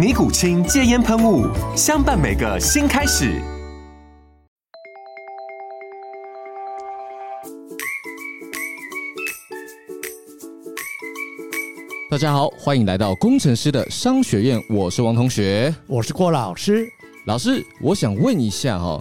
尼古清戒烟喷雾，相伴每个新开始。大家好，欢迎来到工程师的商学院，我是王同学，我是郭老师。老师，我想问一下哈，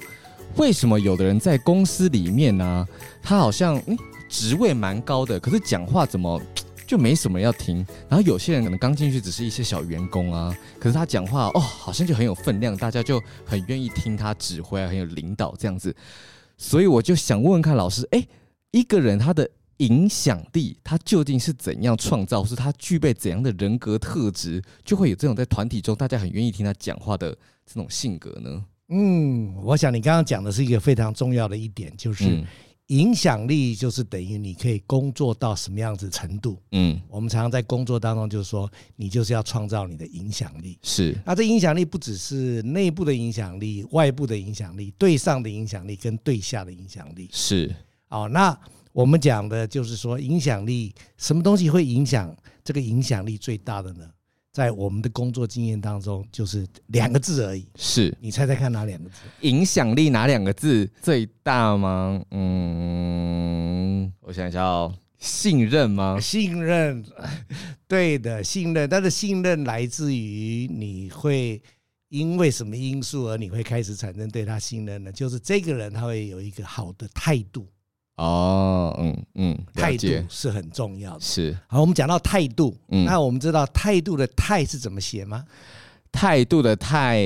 为什么有的人在公司里面呢、啊，他好像嗯职位蛮高的，可是讲话怎么？就没什么要听，然后有些人可能刚进去只是一些小员工啊，可是他讲话哦，好像就很有分量，大家就很愿意听他指挥，很有领导这样子。所以我就想问问看老师，哎，一个人他的影响力，他究竟是怎样创造，是他具备怎样的人格特质，就会有这种在团体中大家很愿意听他讲话的这种性格呢？嗯，我想你刚刚讲的是一个非常重要的一点，就是。嗯影响力就是等于你可以工作到什么样子程度。嗯，我们常常在工作当中就是说，你就是要创造你的影响力。是，那这影响力不只是内部的影响力，外部的影响力，对上的影响力跟对下的影响力。是，哦，那我们讲的就是说，影响力什么东西会影响这个影响力最大的呢？在我们的工作经验当中，就是两个字而已。是，你猜猜看哪两个字？影响力哪两个字最大吗？嗯，我想一下哦，信任吗？信任，对的，信任。但是信任来自于你会因为什么因素而你会开始产生对他信任呢？就是这个人他会有一个好的态度。哦，嗯嗯，态度是很重要的。是，好，我们讲到态度，嗯，那我们知道态度的“态”是怎么写吗？态度的“态”，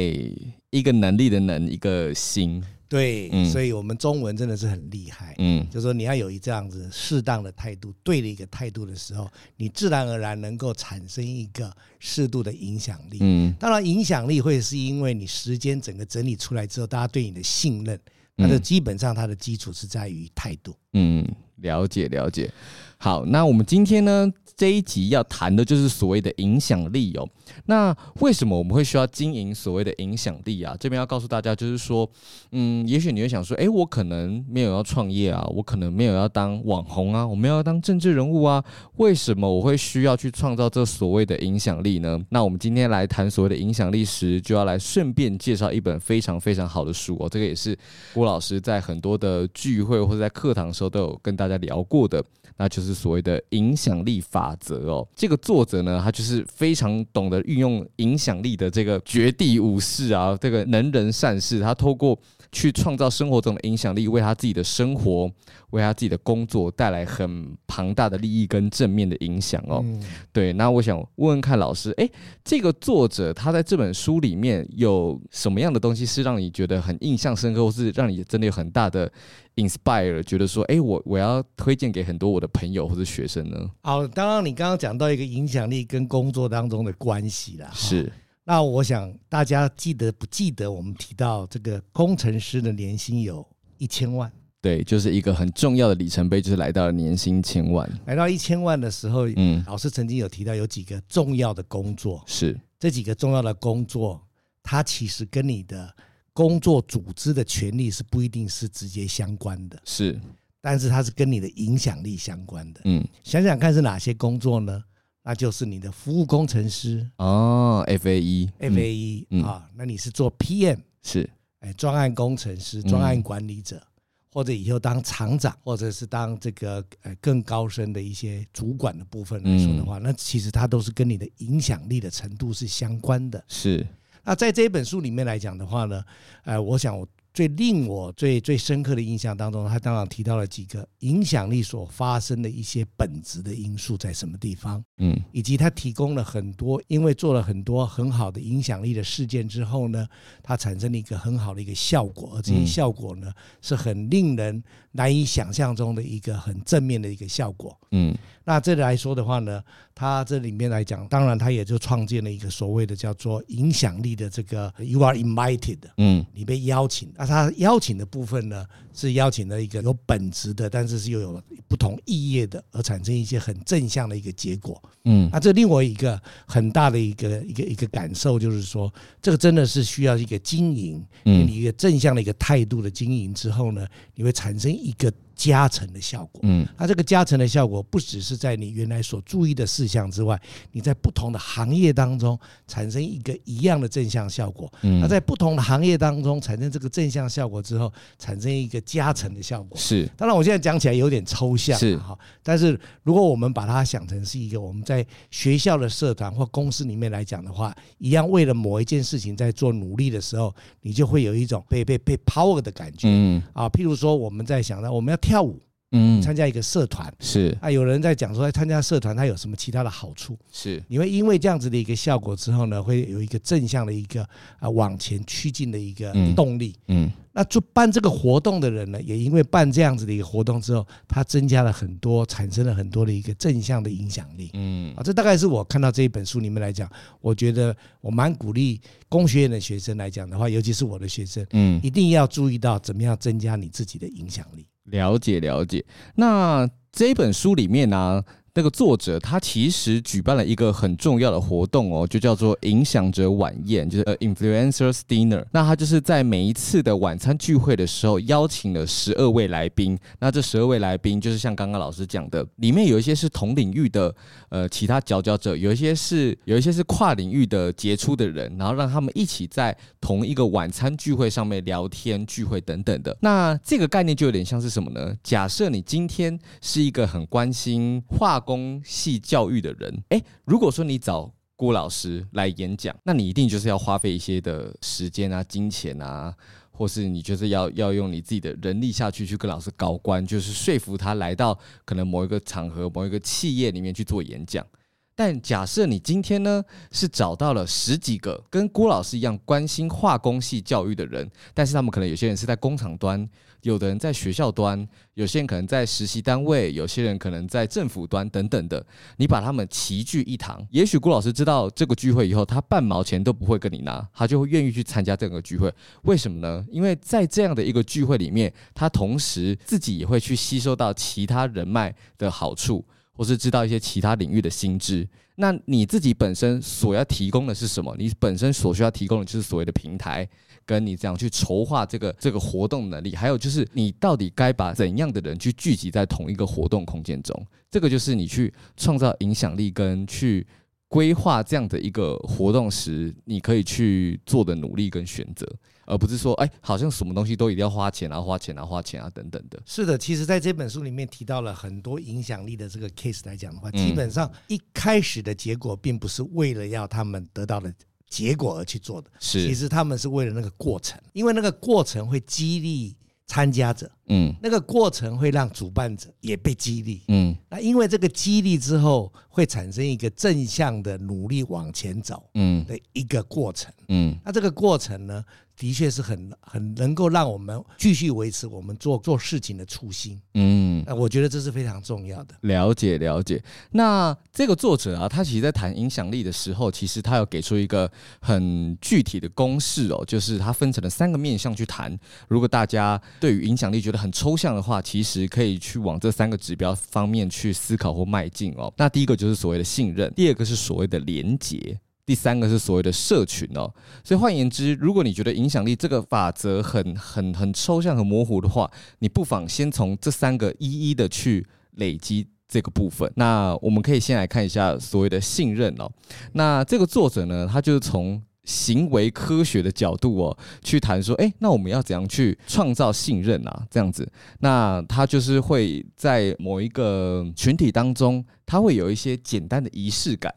一个能力的“能”，一个心。对，嗯，所以我们中文真的是很厉害。嗯，就是说你要有一这样子适当的态度，对的一个态度的时候，你自然而然能够产生一个适度的影响力。嗯，当然影响力会是因为你时间整个整理出来之后，大家对你的信任。那这基本上它的基础是在于态度。嗯，了解了解。好，那我们今天呢，这一集要谈的就是所谓的影响力哦。那为什么我们会需要经营所谓的影响力啊？这边要告诉大家，就是说，嗯，也许你会想说，诶，我可能没有要创业啊，我可能没有要当网红啊，我没有要当政治人物啊，为什么我会需要去创造这所谓的影响力呢？那我们今天来谈所谓的影响力时，就要来顺便介绍一本非常非常好的书哦。这个也是郭老师在很多的聚会或者在课堂的时候都有跟大家聊过的。那就是所谓的影响力法则哦。这个作者呢，他就是非常懂得运用影响力的这个绝地武士啊，这个能人善事。他透过去创造生活中的影响力，为他自己的生活，为他自己的工作带来很庞大的利益跟正面的影响哦。嗯、对，那我想问问看老师，哎，这个作者他在这本书里面有什么样的东西是让你觉得很印象深刻，或是让你真的有很大的 inspire，觉得说，哎，我我要推荐给很多我的朋友或者学生呢？好，当然你刚刚讲到一个影响力跟工作当中的关系啦。是。那我想大家记得不记得我们提到这个工程师的年薪有一千万？对，就是一个很重要的里程碑，就是来到了年薪千万。来到一千万的时候，嗯，老师曾经有提到有几个重要的工作，是这几个重要的工作，它其实跟你的工作组织的权利是不一定是直接相关的，是，但是它是跟你的影响力相关的。嗯，想想看是哪些工作呢？那就是你的服务工程师。哦，FAE，FAE 啊，那你是做 PM 是，哎，专案工程师、专案管理者，嗯、或者以后当厂长，或者是当这个呃更高深的一些主管的部分来说的话，嗯、那其实它都是跟你的影响力的程度是相关的。是，那在这一本书里面来讲的话呢，呃，我想我最令我最最深刻的印象当中，他当然提到了几个影响力所发生的一些本质的因素在什么地方，嗯，以及他提供了很多，因为做了很多很好的影响力的事件之后呢，它产生了一个很好的一个效果，而这些效果呢是很令人难以想象中的一个很正面的一个效果，嗯，那这里来说的话呢，他这里面来讲，当然他也就创建了一个所谓的叫做影响力的这个 “you are invited”，嗯，你被邀请。那他邀请的部分呢，是邀请了一个有本质的，但是是又有不同意义的，而产生一些很正向的一个结果。嗯，那这另外一个很大的一个一个一个感受就是说，这个真的是需要一个经营，你，一个正向的一个态度的经营之后呢，你会产生一个。加成的效果，嗯，那这个加成的效果不只是在你原来所注意的事项之外，你在不同的行业当中产生一个一样的正向效果，嗯，那在不同的行业当中产生这个正向效果之后，产生一个加成的效果，是。当然，我现在讲起来有点抽象，是。哈。但是如果我们把它想成是一个我们在学校的社团或公司里面来讲的话，一样为了某一件事情在做努力的时候，你就会有一种被被被 power 的感觉，嗯。啊，譬如说我们在想到我们要。跳舞，嗯，参加一个社团是啊，有人在讲说，参加社团它有什么其他的好处？是，你会因为这样子的一个效果之后呢，会有一个正向的一个啊往前趋进的一个动力。嗯，那就办这个活动的人呢，也因为办这样子的一个活动之后，他增加了很多，产生了很多的一个正向的影响力。嗯，啊，这大概是我看到这一本书里面来讲，我觉得我蛮鼓励工学院的学生来讲的话，尤其是我的学生，嗯，一定要注意到怎么样增加你自己的影响力。了解了解，那这本书里面呢、那个作者他其实举办了一个很重要的活动哦，就叫做影响者晚宴，就是呃 Influencers Dinner。那他就是在每一次的晚餐聚会的时候，邀请了十二位来宾。那这十二位来宾就是像刚刚老师讲的，里面有一些是同领域的呃其他佼佼者，有一些是有一些是跨领域的杰出的人，然后让他们一起在同一个晚餐聚会上面聊天聚会等等的。那这个概念就有点像是什么呢？假设你今天是一个很关心化工系教育的人，诶，如果说你找郭老师来演讲，那你一定就是要花费一些的时间啊、金钱啊，或是你就是要要用你自己的人力下去去跟老师搞关，就是说服他来到可能某一个场合、某一个企业里面去做演讲。但假设你今天呢是找到了十几个跟郭老师一样关心化工系教育的人，但是他们可能有些人是在工厂端。有的人在学校端，有些人可能在实习单位，有些人可能在政府端等等的。你把他们齐聚一堂，也许郭老师知道这个聚会以后，他半毛钱都不会跟你拿，他就会愿意去参加这个聚会。为什么呢？因为在这样的一个聚会里面，他同时自己也会去吸收到其他人脉的好处，或是知道一些其他领域的新知。那你自己本身所要提供的是什么？你本身所需要提供的就是所谓的平台。跟你这样去筹划这个这个活动能力，还有就是你到底该把怎样的人去聚集在同一个活动空间中，这个就是你去创造影响力跟去规划这样的一个活动时，你可以去做的努力跟选择，而不是说哎，好像什么东西都一定要花钱啊，花钱啊，花钱啊等等的。是的，其实在这本书里面提到了很多影响力的这个 case 来讲的话，基本上一开始的结果并不是为了要他们得到的。结果而去做的，是其实他们是为了那个过程，因为那个过程会激励参加者，嗯，那个过程会让主办者也被激励，嗯，那因为这个激励之后会产生一个正向的努力往前走，嗯。的一个过程，嗯，那这个过程呢？的确是很很能够让我们继续维持我们做做事情的初心，嗯，那我觉得这是非常重要的。了解了解。那这个作者啊，他其实在谈影响力的时候，其实他有给出一个很具体的公式哦，就是他分成了三个面向去谈。如果大家对于影响力觉得很抽象的话，其实可以去往这三个指标方面去思考或迈进哦。那第一个就是所谓的信任，第二个是所谓的连结。第三个是所谓的社群哦，所以换言之，如果你觉得影响力这个法则很很很抽象、很模糊的话，你不妨先从这三个一一的去累积这个部分。那我们可以先来看一下所谓的信任哦。那这个作者呢，他就是从行为科学的角度哦去谈说，诶，那我们要怎样去创造信任啊？这样子，那他就是会在某一个群体当中，他会有一些简单的仪式感。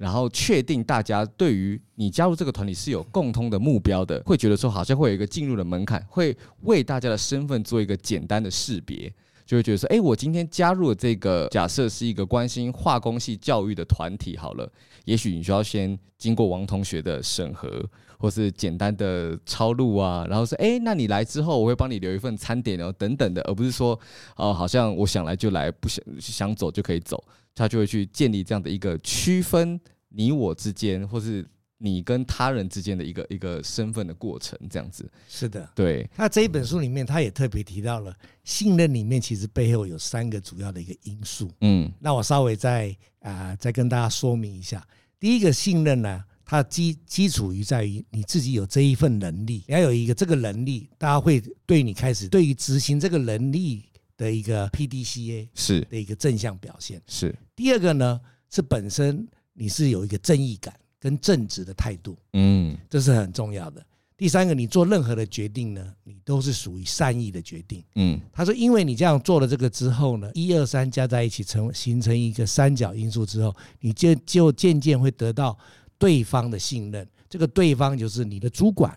然后确定大家对于你加入这个团体是有共通的目标的，会觉得说好像会有一个进入的门槛，会为大家的身份做一个简单的识别。就会觉得说，哎，我今天加入了这个，假设是一个关心化工系教育的团体，好了，也许你需要先经过王同学的审核，或是简单的抄录啊，然后说，哎，那你来之后，我会帮你留一份餐点哦，等等的，而不是说，哦，好像我想来就来，不想想走就可以走，他就会去建立这样的一个区分你我之间，或是。你跟他人之间的一个一个身份的过程，这样子是的，对。那这一本书里面，他也特别提到了信任里面其实背后有三个主要的一个因素。嗯，那我稍微再啊、呃、再跟大家说明一下。第一个信任呢，它基基础于在于你自己有这一份能力，你要有一个这个能力，大家会对你开始对于执行这个能力的一个 PDCA 是的一个正向表现。是。第二个呢，是本身你是有一个正义感。跟正直的态度，嗯，这是很重要的。第三个，你做任何的决定呢，你都是属于善意的决定，嗯。他说，因为你这样做了这个之后呢，一二三加在一起成形成一个三角因素之后，你就就渐渐会得到对方的信任。这个对方就是你的主管、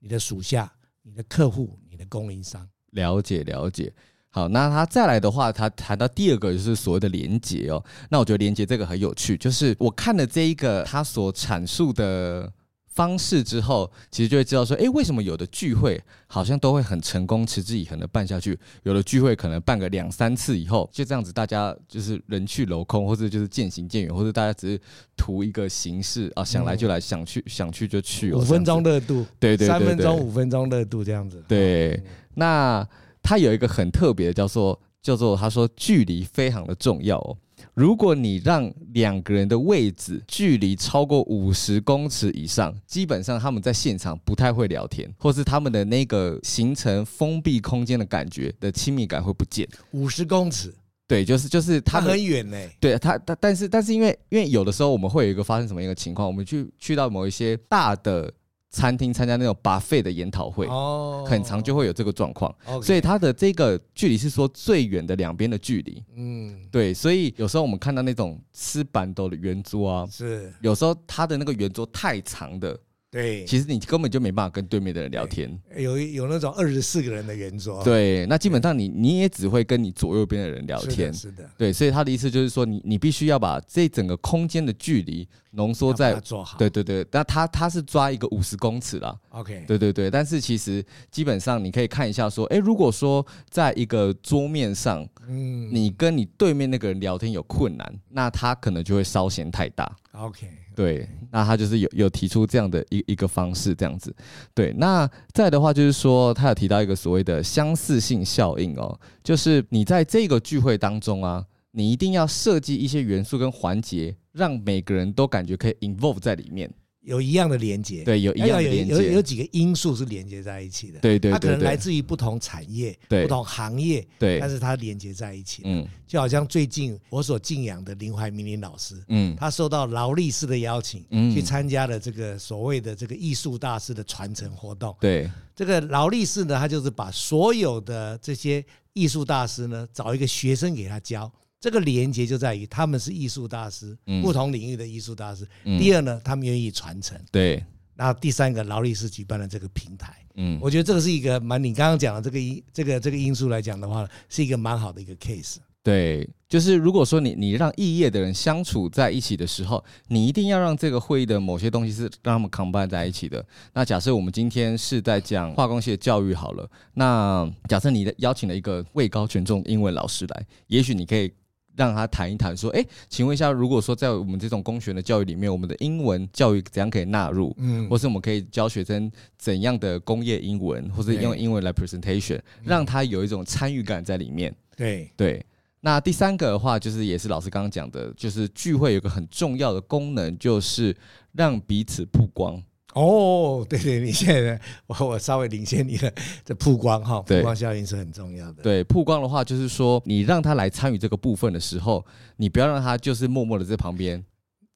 你的属下、你的客户、你的供应商。了解，了解。好，那他再来的话，他谈到第二个就是所谓的连结哦。那我觉得连结这个很有趣，就是我看了这一个他所阐述的方式之后，其实就会知道说，诶，为什么有的聚会好像都会很成功、持之以恒的办下去，有的聚会可能办个两三次以后，就这样子，大家就是人去楼空，或者就是渐行渐远，或者大家只是图一个形式啊，想来就来，想去想去就去，五分钟热度，对对对，三分钟五分钟热度这样子，对，那。他有一个很特别的，叫做叫做他说距离非常的重要哦。如果你让两个人的位置距离超过五十公尺以上，基本上他们在现场不太会聊天，或是他们的那个形成封闭空间的感觉的亲密感会不见。五十公尺，对，就是就是他很远呢。对他，但但是但是因为因为有的时候我们会有一个发生什么一个情况，我们去去到某一些大的。餐厅参加那种 buffet 的研讨会，哦，很长就会有这个状况，所以它的这个距离是说最远的两边的距离，嗯，对，所以有时候我们看到那种吃板豆的圆桌啊，是。有时候它的那个圆桌太长的。对，其实你根本就没办法跟对面的人聊天。有有那种二十四个人的圆桌。对，那基本上你你也只会跟你左右边的人聊天。是的，是的。对，所以他的意思就是说你，你你必须要把这整个空间的距离浓缩在做好。对对对，那他他是抓一个五十公尺啦。OK。对对对，但是其实基本上你可以看一下说，哎，如果说在一个桌面上，嗯，你跟你对面那个人聊天有困难，那他可能就会稍嫌太大。OK，对，那他就是有有提出这样的一一个方式，这样子，对，那再的话就是说，他有提到一个所谓的相似性效应哦，就是你在这个聚会当中啊，你一定要设计一些元素跟环节，让每个人都感觉可以 involve 在里面。有一样的连接，对，有一样的连接，有有有几个因素是连接在一起的，对对，它可能来自于不同产业、不同行业，对，但是它连接在一起，嗯，就好像最近我所敬仰的林怀民林老师，嗯，他受到劳力士的邀请，嗯，去参加了这个所谓的这个艺术大师的传承活动，对，这个劳力士呢，他就是把所有的这些艺术大师呢，找一个学生给他教。这个连接就在于他们是艺术大师，嗯、不同领域的艺术大师。嗯、第二呢，他们愿意传承。对。然后第三个，劳力士举办的这个平台。嗯，我觉得这个是一个蛮，你刚刚讲的这个因，这个这个因素来讲的话，是一个蛮好的一个 case。对，就是如果说你你让异业的人相处在一起的时候，你一定要让这个会议的某些东西是让他们 combine 在一起的。那假设我们今天是在讲化工系的教育好了，那假设你邀请了一个位高权重英文老师来，也许你可以。让他谈一谈，说，哎，请问一下，如果说在我们这种公学的教育里面，我们的英文教育怎样可以纳入？嗯，或是我们可以教学生怎样的工业英文，或是用英文来 presentation，让他有一种参与感在里面。对对。那第三个的话，就是也是老师刚刚讲的，就是聚会有个很重要的功能，就是让彼此曝光。哦，对对，你现在我我稍微领先你了，这曝光哈，曝光效应是很重要的。对，曝光的话，就是说你让他来参与这个部分的时候，你不要让他就是默默的在旁边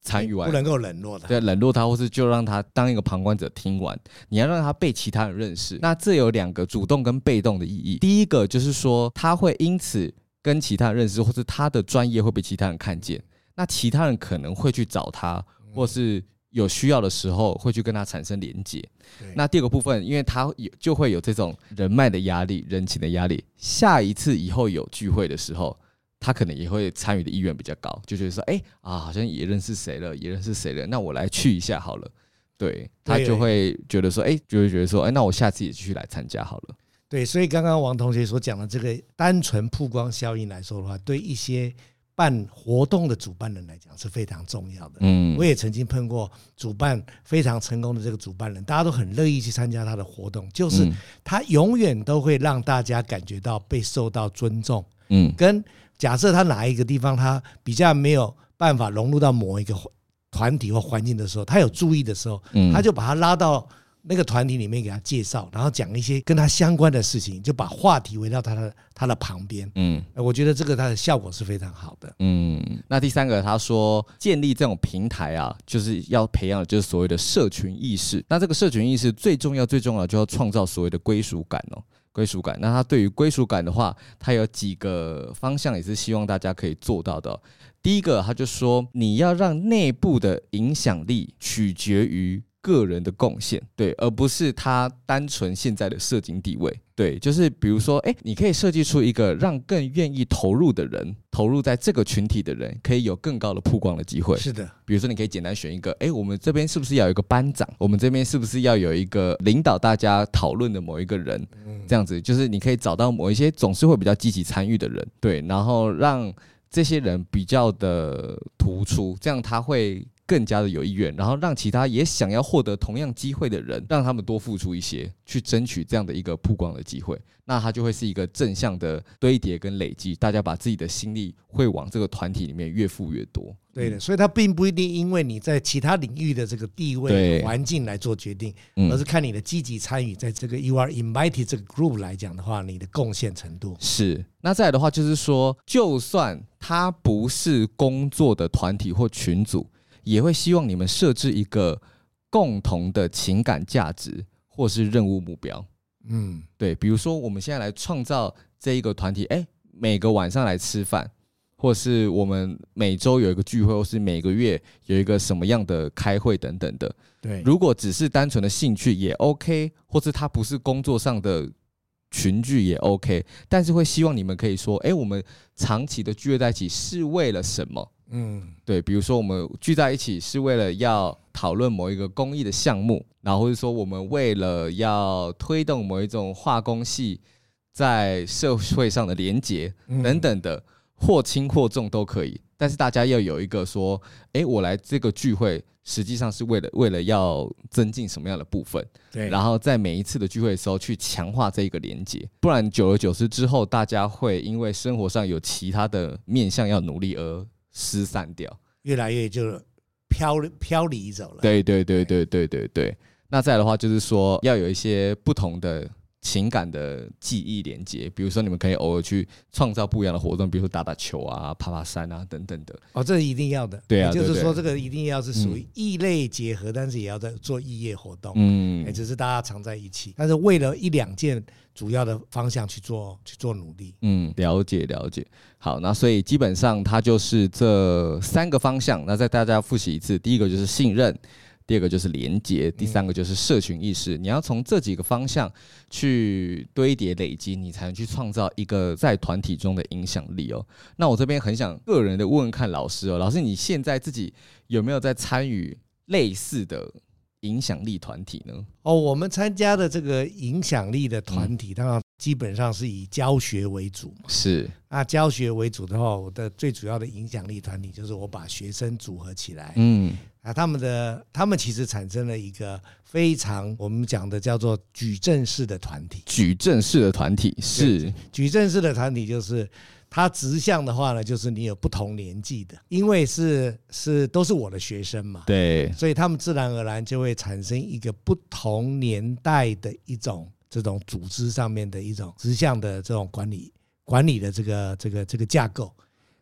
参与完，不能够冷落他，对，冷落他，或是就让他当一个旁观者听完。你要让他被其他人认识。那这有两个主动跟被动的意义。第一个就是说，他会因此跟其他人认识，或是他的专业会被其他人看见。那其他人可能会去找他。或是有需要的时候会去跟他产生连接。那第二个部分，因为他有就会有这种人脉的压力、人情的压力。下一次以后有聚会的时候，他可能也会参与的意愿比较高，就觉得说，哎啊，好像也认识谁了，也认识谁了，那我来去一下好了。对，他就会觉得说，哎，就会觉得说，哎，那我下次也继续来参加好了。对，所以刚刚王同学所讲的这个单纯曝光效应来说的话，对一些办活动的主办人来讲是非常重要的。嗯，我也曾经碰过主办非常成功的这个主办人，大家都很乐意去参加他的活动，就是他永远都会让大家感觉到被受到尊重。嗯，跟假设他哪一个地方他比较没有办法融入到某一个。团体或环境的时候，他有注意的时候，他就把他拉到那个团体里面给他介绍，然后讲一些跟他相关的事情，就把话题围绕他的他的旁边。嗯，我觉得这个他的效果是非常好的。嗯，那第三个他说建立这种平台啊，就是要培养就是所谓的社群意识。那这个社群意识最重要最重要就要创造所谓的归属感哦，归属感。那他对于归属感的话，他有几个方向也是希望大家可以做到的。第一个，他就说你要让内部的影响力取决于个人的贡献，对，而不是他单纯现在的社经地位，对，就是比如说，哎，你可以设计出一个让更愿意投入的人，投入在这个群体的人，可以有更高的曝光的机会。是的，比如说你可以简单选一个，哎，我们这边是不是要有一个班长？我们这边是不是要有一个领导大家讨论的某一个人？这样子，就是你可以找到某一些总是会比较积极参与的人，对，然后让。这些人比较的突出，这样他会更加的有意愿，然后让其他也想要获得同样机会的人，让他们多付出一些，去争取这样的一个曝光的机会，那他就会是一个正向的堆叠跟累积，大家把自己的心力会往这个团体里面越付越多。对的，所以它并不一定因为你在其他领域的这个地位环境来做决定，而是看你的积极参与，在这个 you are invited 这个 group 来讲的话，你的贡献程度。是。那再来的话，就是说，就算他不是工作的团体或群组，也会希望你们设置一个共同的情感价值或是任务目标。嗯，对，比如说我们现在来创造这一个团体，哎，每个晚上来吃饭。或是我们每周有一个聚会，或是每个月有一个什么样的开会等等的。对，如果只是单纯的兴趣也 OK，或是它不是工作上的群聚也 OK，但是会希望你们可以说，哎，我们长期的聚会在一起是为了什么？嗯，对，比如说我们聚在一起是为了要讨论某一个公益的项目，然后或者说我们为了要推动某一种化工系在社会上的连结等等的。或轻或重都可以，但是大家要有一个说，哎，我来这个聚会实际上是为了为了要增进什么样的部分？对，然后在每一次的聚会的时候去强化这一个连接，不然久而久之之后，大家会因为生活上有其他的面向要努力而失散掉，越来越就飘飘离走了。对对对对对对对。那再来的话就是说，要有一些不同的。情感的记忆连接，比如说你们可以偶尔去创造不一样的活动，比如说打打球啊、爬爬山啊等等的。哦，这是一定要的。对啊，就是说这个一定要是属于异类结合，嗯、但是也要在做异业活动。嗯，只是大家常在一起，但是为了一两件主要的方向去做去做努力。嗯，了解了解。好，那所以基本上它就是这三个方向。那再大家复习一次，第一个就是信任。第二个就是连接，第三个就是社群意识。你要从这几个方向去堆叠累积，你才能去创造一个在团体中的影响力哦。那我这边很想个人的问问看老师哦，老师你现在自己有没有在参与类似的影响力团体呢？哦，我们参加的这个影响力的团体，当然基本上是以教学为主。是，啊教学为主的话，我的最主要的影响力团体就是我把学生组合起来。嗯。啊，他们的他们其实产生了一个非常我们讲的叫做矩阵式的团体。矩阵式的团体是矩阵式的团体，就是它直向的话呢，就是你有不同年纪的，因为是是都是我的学生嘛，对，所以他们自然而然就会产生一个不同年代的一种这种组织上面的一种直向的这种管理管理的这个这个这个架构。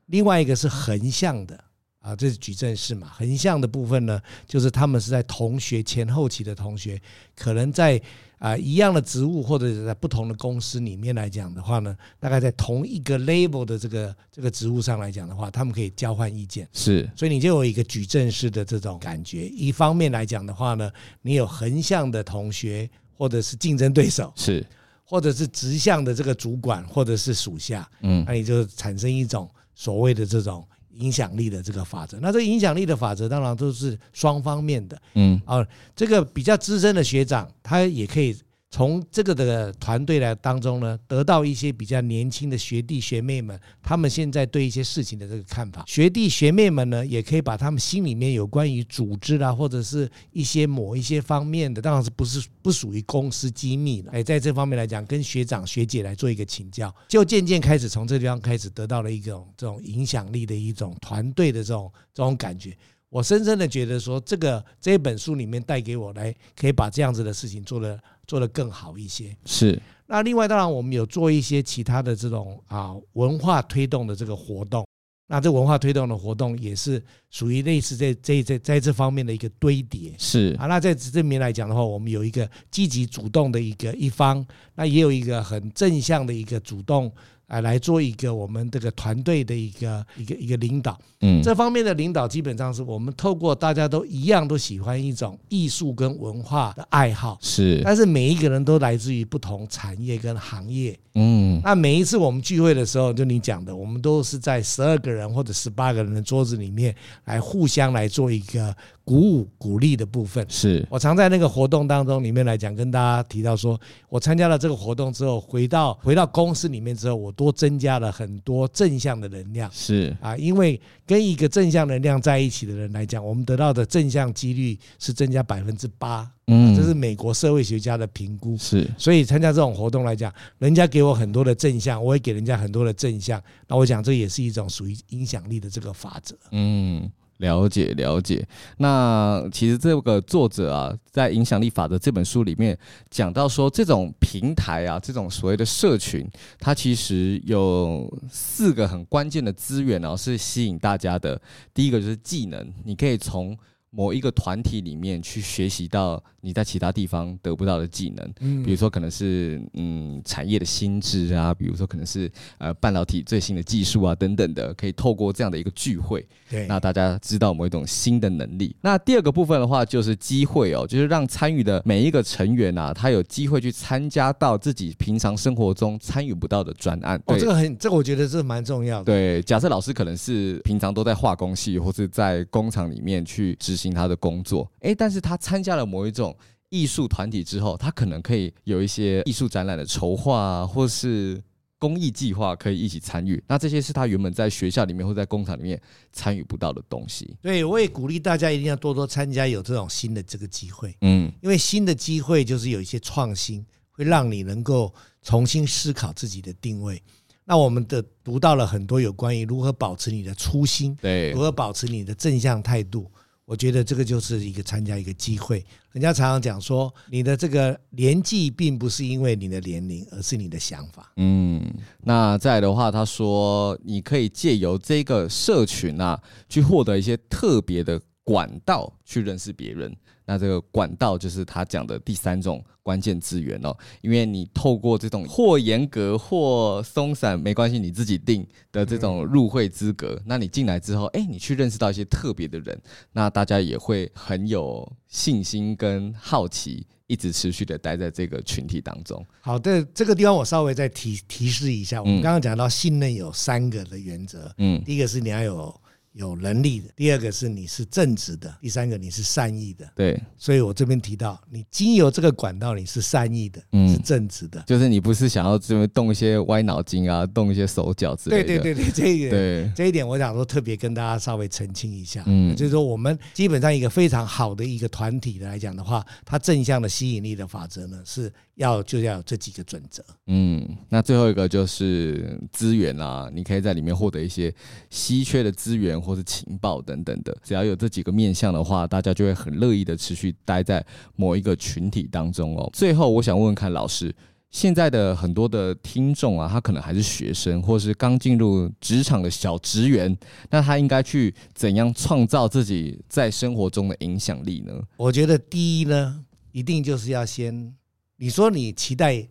另外一个是横向的。啊，这是矩阵式嘛？横向的部分呢，就是他们是在同学前后期的同学，可能在啊、呃、一样的职务，或者是在不同的公司里面来讲的话呢，大概在同一个 label 的这个这个职务上来讲的话，他们可以交换意见。是，所以你就有一个矩阵式的这种感觉。一方面来讲的话呢，你有横向的同学或者是竞争对手，是，或者是直向的这个主管或者是属下，嗯，那你就产生一种所谓的这种。影响力的这个法则，那这个影响力的法则当然都是双方面的，嗯啊，这个比较资深的学长，他也可以。从这个的团队来当中呢，得到一些比较年轻的学弟学妹们，他们现在对一些事情的这个看法。学弟学妹们呢，也可以把他们心里面有关于组织啦，或者是一些某一些方面的，当然是不是不属于公司机密了。哎，在这方面来讲，跟学长学姐来做一个请教，就渐渐开始从这地方开始得到了一种这种影响力的一种团队的这种这种感觉。我深深的觉得说，这个这一本书里面带给我来，可以把这样子的事情做得做得更好一些。是。那另外，当然我们有做一些其他的这种啊文化推动的这个活动。那这文化推动的活动也是属于类似在这在在这方面的一个堆叠。是。啊，那在这面来讲的话，我们有一个积极主动的一个一方，那也有一个很正向的一个主动。来来做一个我们这个团队的一个一个一个领导，嗯，这方面的领导基本上是我们透过大家都一样都喜欢一种艺术跟文化的爱好，是，但是每一个人都来自于不同产业跟行业，嗯，那每一次我们聚会的时候，就你讲的，我们都是在十二个人或者十八个人的桌子里面来互相来做一个。鼓舞、鼓励的部分，是我常在那个活动当中里面来讲，跟大家提到说，我参加了这个活动之后，回到回到公司里面之后，我多增加了很多正向的能量。是啊，因为跟一个正向能量在一起的人来讲，我们得到的正向几率是增加百分之八。嗯，这是美国社会学家的评估。是，所以参加这种活动来讲，人家给我很多的正向，我也给人家很多的正向。那我想这也是一种属于影响力的这个法则。嗯。了解了解，那其实这个作者啊，在《影响力法则》这本书里面讲到说，这种平台啊，这种所谓的社群，它其实有四个很关键的资源啊，是吸引大家的。第一个就是技能，你可以从某一个团体里面去学习到你在其他地方得不到的技能，嗯，比如说可能是嗯产业的心智啊，比如说可能是呃半导体最新的技术啊等等的，可以透过这样的一个聚会，对，那大家知道某一种新的能力。那第二个部分的话就是机会哦，就是让参与的每一个成员啊，他有机会去参加到自己平常生活中参与不到的专案。哦，这个很，这个我觉得这蛮重要的。对，假设老师可能是平常都在化工系或是在工厂里面去执行他的工作，诶，但是他参加了某一种艺术团体之后，他可能可以有一些艺术展览的筹划啊，或是公益计划可以一起参与。那这些是他原本在学校里面或在工厂里面参与不到的东西。对，我也鼓励大家一定要多多参加有这种新的这个机会。嗯，因为新的机会就是有一些创新，会让你能够重新思考自己的定位。那我们的读到了很多有关于如何保持你的初心，对，如何保持你的正向态度。我觉得这个就是一个参加一个机会。人家常常讲说，你的这个年纪并不是因为你的年龄，而是你的想法。嗯，那再的话，他说你可以借由这个社群啊，去获得一些特别的管道去认识别人。那这个管道就是他讲的第三种关键资源哦，因为你透过这种或严格或松散没关系，你自己定的这种入会资格，那你进来之后，哎，你去认识到一些特别的人，那大家也会很有信心跟好奇，一直持续的待在这个群体当中。好的，这个地方我稍微再提提示一下，我们刚刚讲到信任有三个的原则，嗯，第一个是你要有。有能力的，第二个是你是正直的，第三个你是善意的。对，所以我这边提到，你经由这个管道，你是善意的，嗯是正直的，就是你不是想要这么动一些歪脑筋啊，动一些手脚之类的。对对对对，这一点，对这一点，我想说特别跟大家稍微澄清一下。嗯，就是说我们基本上一个非常好的一个团体来讲的话，它正向的吸引力的法则呢是。要就要有这几个准则。嗯，那最后一个就是资源啊，你可以在里面获得一些稀缺的资源或是情报等等的。只要有这几个面向的话，大家就会很乐意的持续待在某一个群体当中哦。最后，我想问问看老师，现在的很多的听众啊，他可能还是学生，或是刚进入职场的小职员，那他应该去怎样创造自己在生活中的影响力呢？我觉得第一呢，一定就是要先。你说你期待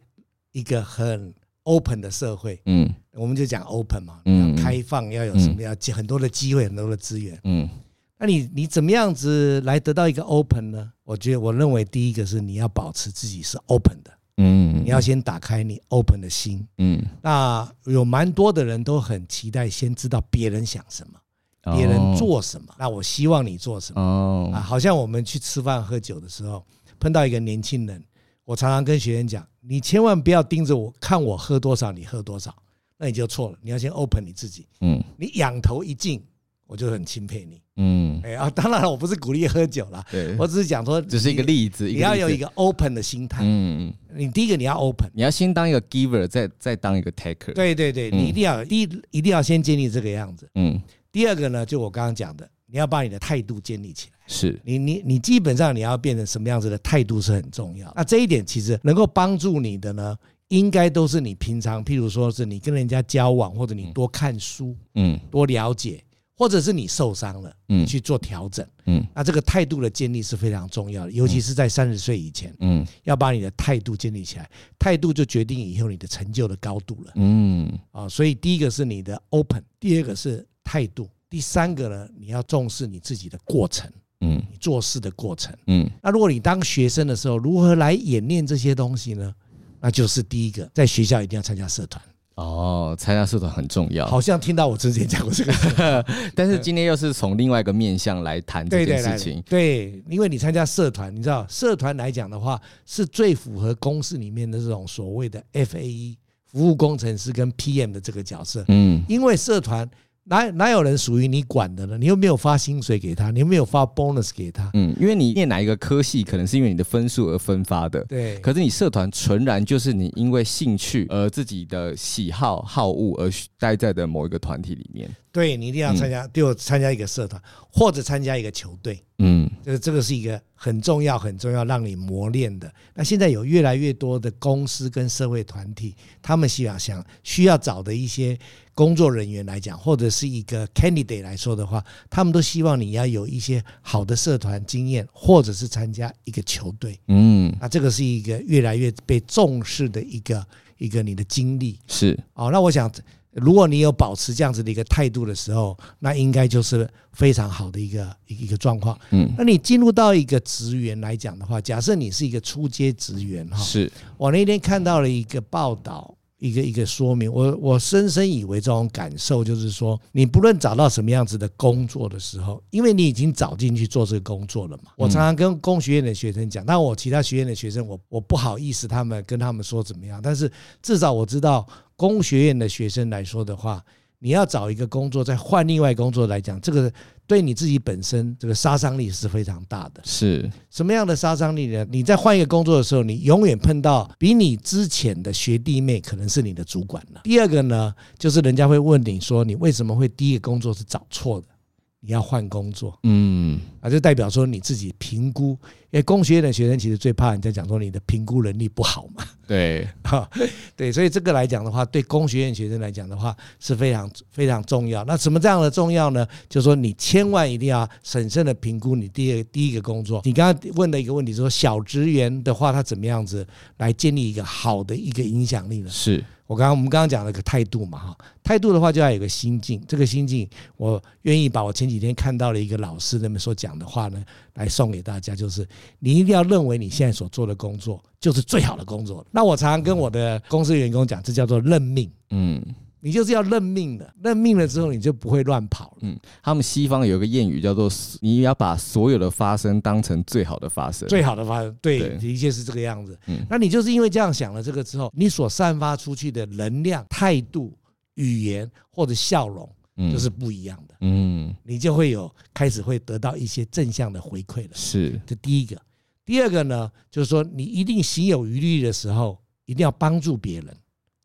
一个很 open 的社会，嗯，我们就讲 open 嘛，嗯，要开放，要有什么，要很多的机会，很多的资源，嗯，那你你怎么样子来得到一个 open 呢？我觉得我认为第一个是你要保持自己是 open 的，嗯，你要先打开你 open 的心，嗯，那有蛮多的人都很期待先知道别人想什么，别人做什么，那我希望你做什么，哦，啊，好像我们去吃饭喝酒的时候碰到一个年轻人。我常常跟学员讲，你千万不要盯着我看我喝多少，你喝多少，那你就错了。你要先 open 你自己，嗯，你仰头一敬，我就很钦佩你，嗯，哎啊，当然了，我不是鼓励喝酒啦，对，我只是讲说，只是一个例子，你要有一个 open 的心态，嗯，你第一个你要 open，你要先当一个 giver，再再当一个 taker，对对对，你一定要第一一定要先建立这个样子，嗯，第二个呢，就我刚刚讲的。你要把你的态度建立起来，是。你你你基本上你要变成什么样子的态度是很重要。那这一点其实能够帮助你的呢，应该都是你平常，譬如说是你跟人家交往，或者你多看书，嗯，多了解，或者是你受伤了，嗯，去做调整，嗯，那这个态度的建立是非常重要的，尤其是在三十岁以前，嗯，要把你的态度建立起来，态度就决定以后你的成就的高度了，嗯，啊，所以第一个是你的 open，第二个是态度。第三个呢，你要重视你自己的过程，嗯，做事的过程，嗯。那如果你当学生的时候，如何来演练这些东西呢？那就是第一个，在学校一定要参加社团。哦，参加社团很重要。好像听到我之前讲过这个，但是今天又是从另外一个面向来谈这件事情。对，因为你参加社团，你知道，社团来讲的话，是最符合公司里面的这种所谓的 FAE 服务工程师跟 PM 的这个角色。嗯，因为社团。哪哪有人属于你管的呢？你又没有发薪水给他，你又没有发 bonus 给他。嗯，因为你念哪一个科系，可能是因为你的分数而分发的。对。可是你社团纯然就是你因为兴趣而自己的喜好好恶而待在的某一个团体里面。对，你一定要参加，就参加一个社团，或者参加一个球队。嗯，这个这个是一个很重要、很重要让你磨练的。那现在有越来越多的公司跟社会团体，他们需要想需要找的一些工作人员来讲，或者是一个 candidate 来说的话，他们都希望你要有一些好的社团经验，或者是参加一个球队。嗯，那这个是一个越来越被重视的一个一个你的经历。是哦，那我想。如果你有保持这样子的一个态度的时候，那应该就是非常好的一个一个状况。嗯，那你进入到一个职员来讲的话，假设你是一个初阶职员哈，是我那天看到了一个报道，一个一个说明，我我深深以为这种感受就是说，你不论找到什么样子的工作的时候，因为你已经找进去做这个工作了嘛。我常常跟工学院的学生讲，但我其他学院的学生，我我不好意思他们跟他们说怎么样，但是至少我知道。工学院的学生来说的话，你要找一个工作，再换另外工作来讲，这个对你自己本身这个杀伤力是非常大的。是什么样的杀伤力呢？你在换一个工作的时候，你永远碰到比你之前的学弟妹可能是你的主管了。第二个呢，就是人家会问你说，你为什么会第一个工作是找错的？你要换工作，嗯，啊，就代表说你自己评估，因为工学院的学生其实最怕人家讲说你的评估能力不好嘛，对，哈，对，所以这个来讲的话，对工学院学生来讲的话是非常非常重要。那什么这样的重要呢？就是说你千万一定要审慎的评估你第二个第一个工作。你刚刚问的一个问题说，小职员的话，他怎么样子来建立一个好的一个影响力呢？是。我刚刚我们刚刚讲了个态度嘛哈，态度的话就要有个心境，这个心境我愿意把我前几天看到了一个老师那么所讲的话呢，来送给大家，就是你一定要认为你现在所做的工作就是最好的工作。那我常常跟我的公司员工讲，这叫做认命，嗯。你就是要认命的，认命了之后你就不会乱跑了。嗯，他们西方有一个谚语叫做“你要把所有的发生当成最好的发生”，最好的发生，对，的确是这个样子。嗯，那你就是因为这样想了这个之后，你所散发出去的能量、态度、语言或者笑容，就是不一样的。嗯，你就会有开始会得到一些正向的回馈了。是，这第一个。第二个呢，就是说你一定心有余力的时候，一定要帮助别人。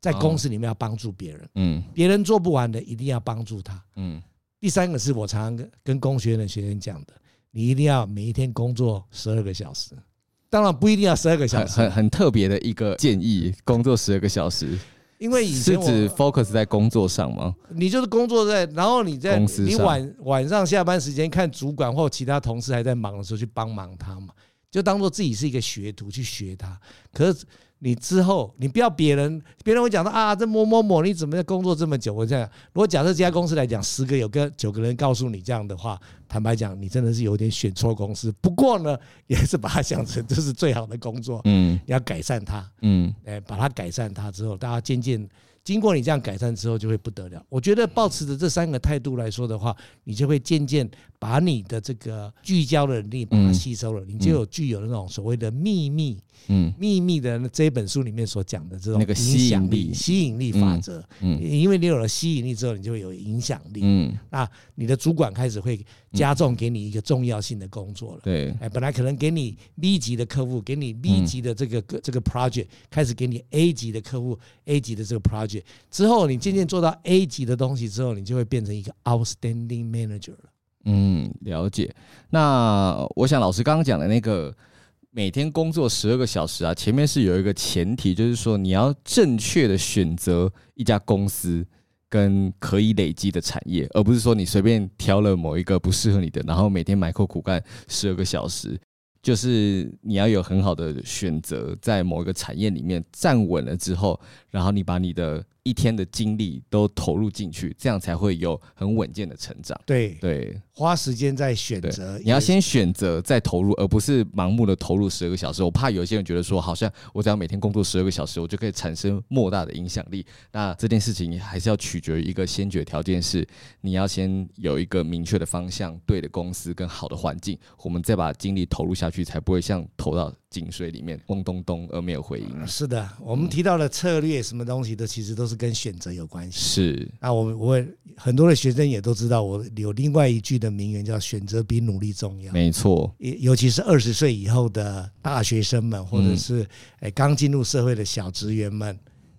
在公司里面要帮助别人，嗯，别人做不完的一定要帮助他，嗯。第三个是我常常跟跟工学院的学生讲的，你一定要每一天工作十二个小时，当然不一定要十二个小时，很很特别的一个建议，工作十二个小时，因为以前是指 focus 在工作上吗？你就是工作在，然后你在你晚晚上下班时间看主管或其他同事还在忙的时候去帮忙他嘛。就当做自己是一个学徒去学他。可是你之后，你不要别人，别人会讲到啊，这某某某你怎么工作这么久？我这样，如果假设这家公司来讲，十个有个九个人告诉你这样的话，坦白讲，你真的是有点选错公司。不过呢，也是把它想成这是最好的工作，嗯，你要改善它，嗯，哎，把它改善它之后，大家渐渐。经过你这样改善之后，就会不得了。我觉得抱持着这三个态度来说的话，你就会渐渐把你的这个聚焦的能力把它吸收了，你就有具有那种所谓的秘密。嗯，秘密的这一本书里面所讲的这种那个吸引力、吸引力法则，嗯，因为你有了吸引力之后，你就会有影响力，嗯，那你的主管开始会加重给你一个重要性的工作了，对，哎，本来可能给你 B 级的客户，给你 B 级的这个这个 project，开始给你 A 级的客户，A 级的这个 project 之后，你渐渐做到 A 级的东西之后，你就会变成一个 outstanding manager 了。嗯，了解。那我想老师刚刚讲的那个。每天工作十二个小时啊，前面是有一个前提，就是说你要正确的选择一家公司跟可以累积的产业，而不是说你随便挑了某一个不适合你的，然后每天埋头苦干十二个小时。就是你要有很好的选择，在某一个产业里面站稳了之后，然后你把你的。一天的精力都投入进去，这样才会有很稳健的成长。对对，花时间在选择，你要先选择再投入，而不是盲目的投入十二个小时。我怕有些人觉得说，好像我只要每天工作十二个小时，我就可以产生莫大的影响力。那这件事情还是要取决于一个先决条件，是你要先有一个明确的方向、对的公司跟好的环境，我们再把精力投入下去，才不会像投到。井水里面嗡咚咚而没有回应。是的，我们提到的策略，什么东西的其实都是跟选择有关系。是。那我我很多的学生也都知道，我有另外一句的名言叫“选择比努力重要”。没错。尤其是二十岁以后的大学生们，或者是哎刚进入社会的小职员们，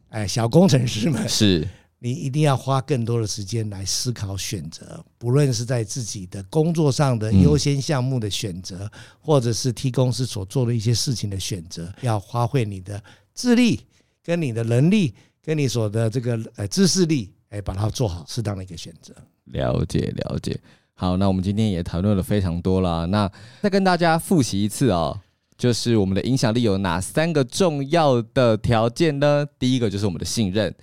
哎小工程师们是。你一定要花更多的时间来思考选择，不论是在自己的工作上的优先项目的选择，或者是替公司所做的一些事情的选择，要花费你的智力、跟你的能力、跟你所的这个呃知识力，哎，把它做好适当的一个选择。了解了解，好，那我们今天也讨论了非常多了，那再跟大家复习一次哦，就是我们的影响力有哪三个重要的条件呢？第一个就是我们的信任。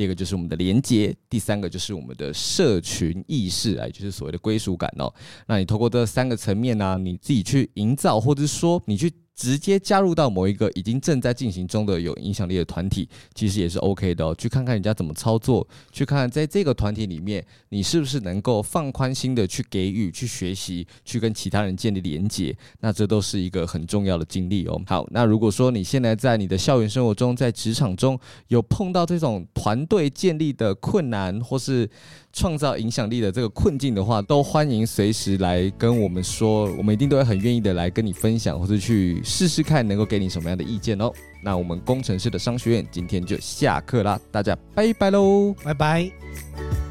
第二个就是我们的连接，第三个就是我们的社群意识，哎，就是所谓的归属感哦。那你透过这三个层面呢，你自己去营造，或者说你去。直接加入到某一个已经正在进行中的有影响力的团体，其实也是 OK 的哦。去看看人家怎么操作，去看看在这个团体里面，你是不是能够放宽心的去给予、去学习、去跟其他人建立连接。那这都是一个很重要的经历哦。好，那如果说你现在在你的校园生活中，在职场中有碰到这种团队建立的困难，或是创造影响力的这个困境的话，都欢迎随时来跟我们说，我们一定都会很愿意的来跟你分享，或者去试试看能够给你什么样的意见哦。那我们工程师的商学院今天就下课啦，大家拜拜喽，拜拜。